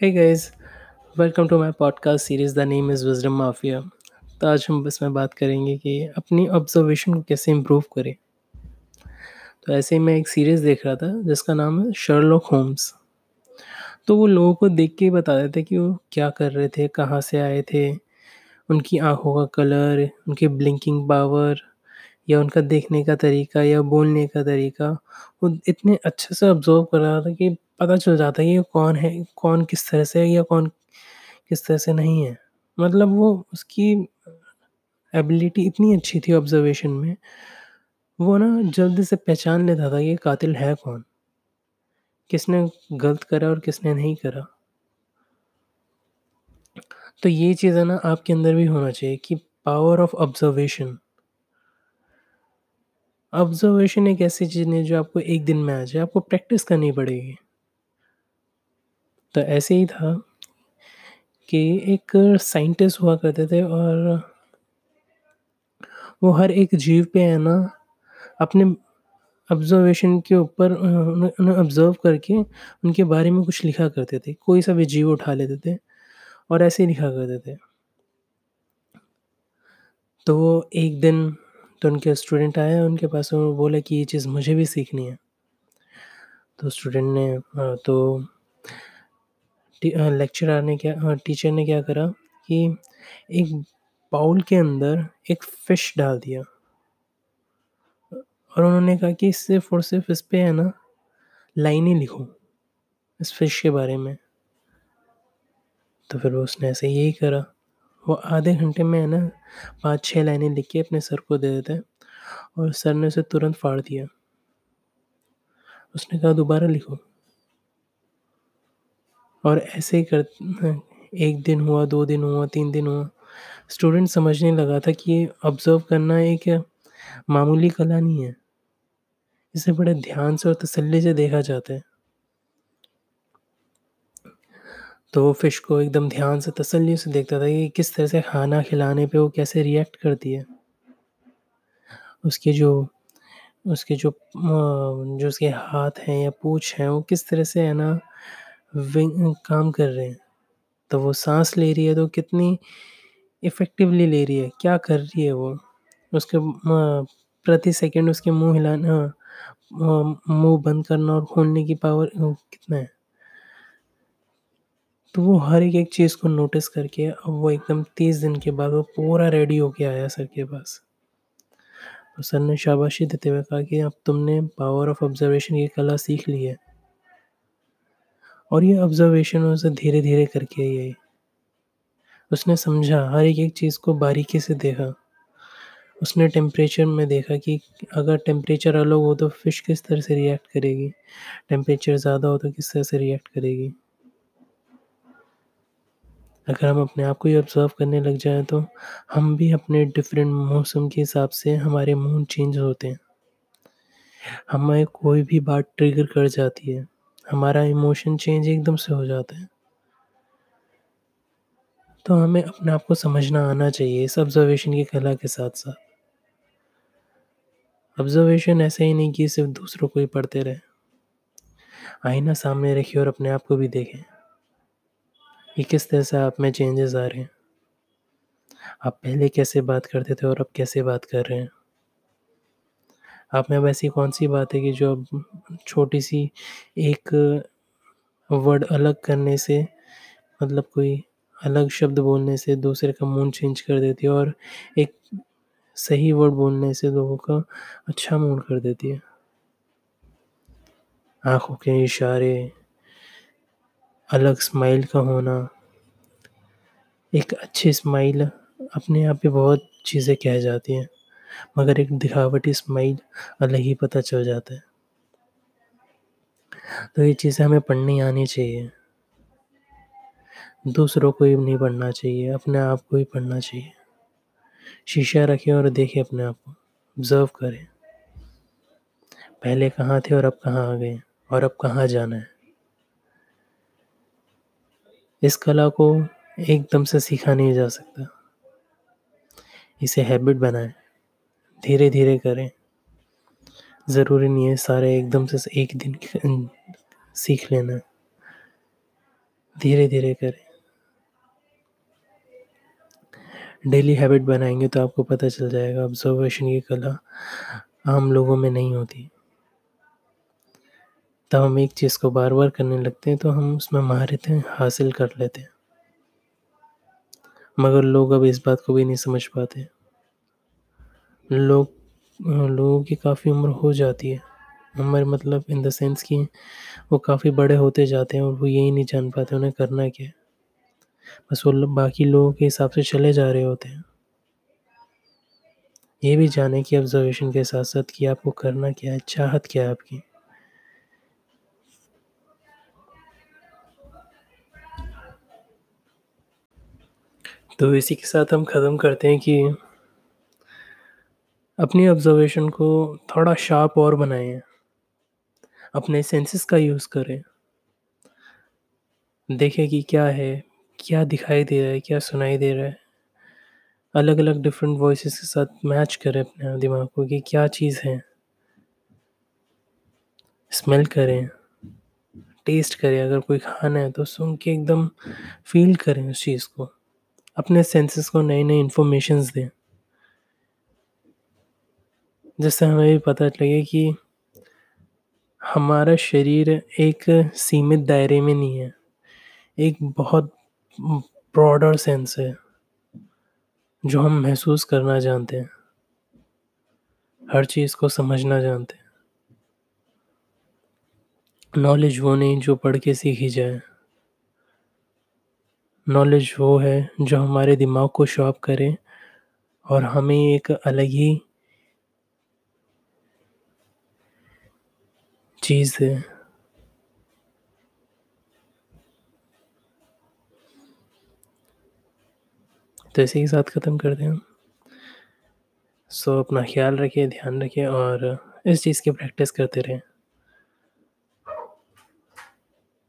Hey guys, welcome to my podcast series. The name is Wisdom Mafia. तो आज हम इसमें बात करेंगे कि अपनी ऑब्जर्वेशन को कैसे इम्प्रूव करें तो ऐसे ही मैं एक सीरीज़ देख रहा था जिसका नाम है शर्लॉक होम्स तो वो लोगों को देख के ही बता देते कि वो क्या कर रहे थे कहाँ से आए थे उनकी आँखों का कलर उनकी ब्लिंकिंग पावर या उनका देखने का तरीका या बोलने का तरीका वो इतने अच्छे से ऑब्ज़र्व कर रहा था कि पता चल जाता है, ये कौन है, कौन किस तरह से है या कौन किस तरह से नहीं है। मतलब वो, उसकी एबिलिटी इतनी अच्छी थी ऑब्ज़र्वेशन में, वो ना जल्दी से पहचान लेता था ये कातिल है कौन। किसने गलत करा और किसने नहीं करा। तो ये चीज़ है ना आपके अंदर भी होना चाहिए कि पावर ऑफ़ ऑब्ज़र्वेशन ऑब्ज़र्वेशन एक ऐसी चीज़ है जो आपको एक दिन में आ जाए, आपको प्रैक्टिस करनी पड़ेगी। तो ऐसे ही था कि एक साइंटिस्ट हुआ करते थे और वो हर एक जीव पे है ना, अपने ऑब्ज़र्वेशन के ऊपर उन्हें ऑब्ज़र्व करके उनके बारे में कुछ लिखा करते थे। कोई सा भी जीव उठा लेते थे और ऐसे ही लिखा करते थे। तो वो एक दिन तो उनके स्टूडेंट आया उनके पास वो बोले कि ये चीज़ मुझे भी सीखनी है। तो स्टूडेंट ने तो टी लेक्चरर ने क्या टीचर ने क्या करा कि एक बाउल के अंदर एक फ़िश डाल दिया। और उन्होंने कहा कि सिर्फ़ और सिर्फ़ इस पे है ना, लाइनें लिखो, इस फ़िश के बारे में। तो फिर उसने ऐसे यही करा। वो आधे घंटे में है ना 5-6 लाइनें लिख के अपने सर को दे देता और सर ने उसे तुरंत फाड़ दिया। उसने कहा, दोबारा लिखो। और ऐसे कर एक दिन हुआ, 2 दिन हुआ, 3 दिन हुआ। स्टूडेंट समझने लगा था कि ये ऑब्ज़र्व करना एक मामूली कला नहीं है। इसे बड़े ध्यान से और तसल्ली से देखा जाता है। तो वो फ़िश को एकदम ध्यान से तसल्ली से देखता था कि किस तरह से खाना खिलाने पे वो कैसे रिएक्ट करती है। उसके जो उसके जो जो उसके हाथ हैं या पूँछ हैं वो किस तरह से है ना विंग काम कर रहे हैं। तो वो सांस ले रही है तो कितनी इफ़ेक्टिवली ले रही है, क्या कर रही है वो? उसके प्रति सेकंड उसके मुँह हिलाना मुँह बंद करना और खोलने की पावर कितना है? तो वो हर एक-एक चीज़ को नोटिस करके अब वो एकदम 30 दिन के बाद वो पूरा रेडी होके आया सर के पास। तो सर ने शाबाशी देते हुए कहा कि अब तुमने पावर ऑफ़ ऑब्ज़र्वेशन की कला सीख ली है। और ये ऑब्ज़र्वेशन उसे धीरे-धीरे करके आई है। उसने समझा हर एक-एक चीज़ को बारीकी से देखा। उसने टेम्परेचर में देखा कि अगर टेम्परेचर अलग हो तो फ़िश किस तरह से रिएक्ट करेगी, टेम्परेचर ज़्यादा हो तो किस तरह से रिएक्ट करेगी। अगर हम अपने आप को ही ऑब्ज़र्व करने लग जाए तो हम भी अपने डिफ़रेंट मौसम के हिसाब से हमारे मूड चेंज होते हैं। हमें कोई भी बात ट्रिगर कर जाती है, हमारा इमोशन चेंज एकदम से हो जाता है। तो हमें अपने आप को समझना आना चाहिए इस ऑब्ज़र्वेशन की कला के साथ-साथ। ऑब्ज़र्वेशन ऐसा ही नहीं कि सिर्फ़ दूसरों को ही पढ़ते रहे आईना सामने रखिए और अपने आप को भी देखें। कि किस तरह से आप में चेंजेस आ रहे हैं। आप पहले कैसे बात करते थे और अब कैसे बात कर रहे हैं। आप में अब ऐसी कौन-सी बात है कि जो अब छोटी-सी एक वर्ड अलग करने से मतलब कोई अलग शब्द बोलने से दूसरे का मूड चेंज कर देती है और एक सही वर्ड बोलने से लोगों का अच्छा मूड कर देती है। आँखों के इशारे, अलग स्माइल का होना। एक अच्छी स्माइल अपने आप में बहुत चीज़ें कह जाती हैं, मगर एक दिखावटी स्माइल अलग ही पता चल जाता है। तो ये चीज़ें हमें पढ़नी आनी चाहिए। दूसरों को ही नहीं पढ़ना चाहिए, अपने आप को ही पढ़ना चाहिए। शीशा रखें और देखें अपने आप को, ऑब्ज़र्व करें। पहले कहाँ थे और अब कहाँ आ गए और अब कहाँ जाना है। इस कला को एकदम से सीखा नहीं जा सकता। इसे हैबिट बनाएँ, धीरे-धीरे करें। ज़रूरी नहीं है सारे एकदम से एक दिन सीख लेना धीरे-धीरे करें। डेली हैबिट बनाएँगे तो आपको पता चल जाएगा ऑब्ज़र्वेशन की कला आम लोगों में नहीं होती। तब हम एक चीज़ को बार-बार करने लगते हैं तो हम उसमें महारतें हासिल कर लेते हैं। मगर लोग अब इस बात को भी नहीं समझ पाते। लोग लोगों की काफ़ी उम्र हो जाती है। उम्र मतलब इन द सेंस कि वो काफ़ी बड़े होते जाते हैं और वो यही नहीं जान पाते उन्हें करना क्या है। बस वो बाकी लोगों के हिसाब से चले जा रहे होते हैं। ये भी जाने कि ऑब्ज़र्वेशन के साथ-साथ कि आपको करना क्या है, चाहत क्या है आपकी। तो इसी के साथ हम ख़त्म करते हैं कि अपनी ऑब्ज़र्वेशन को थोड़ा शार्प और बनाएँ। अपने सेंसेस का यूज़ करें। देखें कि क्या है, क्या दिखाई दे रहा है, क्या सुनाई दे रहा है। अलग-अलग डिफरेंट वॉइसेस के साथ मैच करें अपने दिमाग को कि क्या चीज़ है। स्मेल करें, टेस्ट करें अगर कोई खाना है तो सुन के एकदम फ़ील करें उस चीज़ को। अपने सेंसेस को नई-नई इन्फॉर्मेशंस दें। जिससे हमें भी पता लगे कि हमारा शरीर एक सीमित दायरे में नहीं है। एक बहुत ब्रॉडर सेंस है। जो हम महसूस करना जानते हैं। हर चीज़ को समझना जानते हैं। नॉलेज वो नहीं जो पढ़ के सीखी जाए। नॉलेज वो है जो हमारे दिमाग को शार्प करे और हमें एक अलग ही चीज़ है। तो इसी के साथ ख़त्म करते हैं सो अपना ख़्याल रखिए, ध्यान रखिए और इस चीज़ की प्रैक्टिस करते रहें।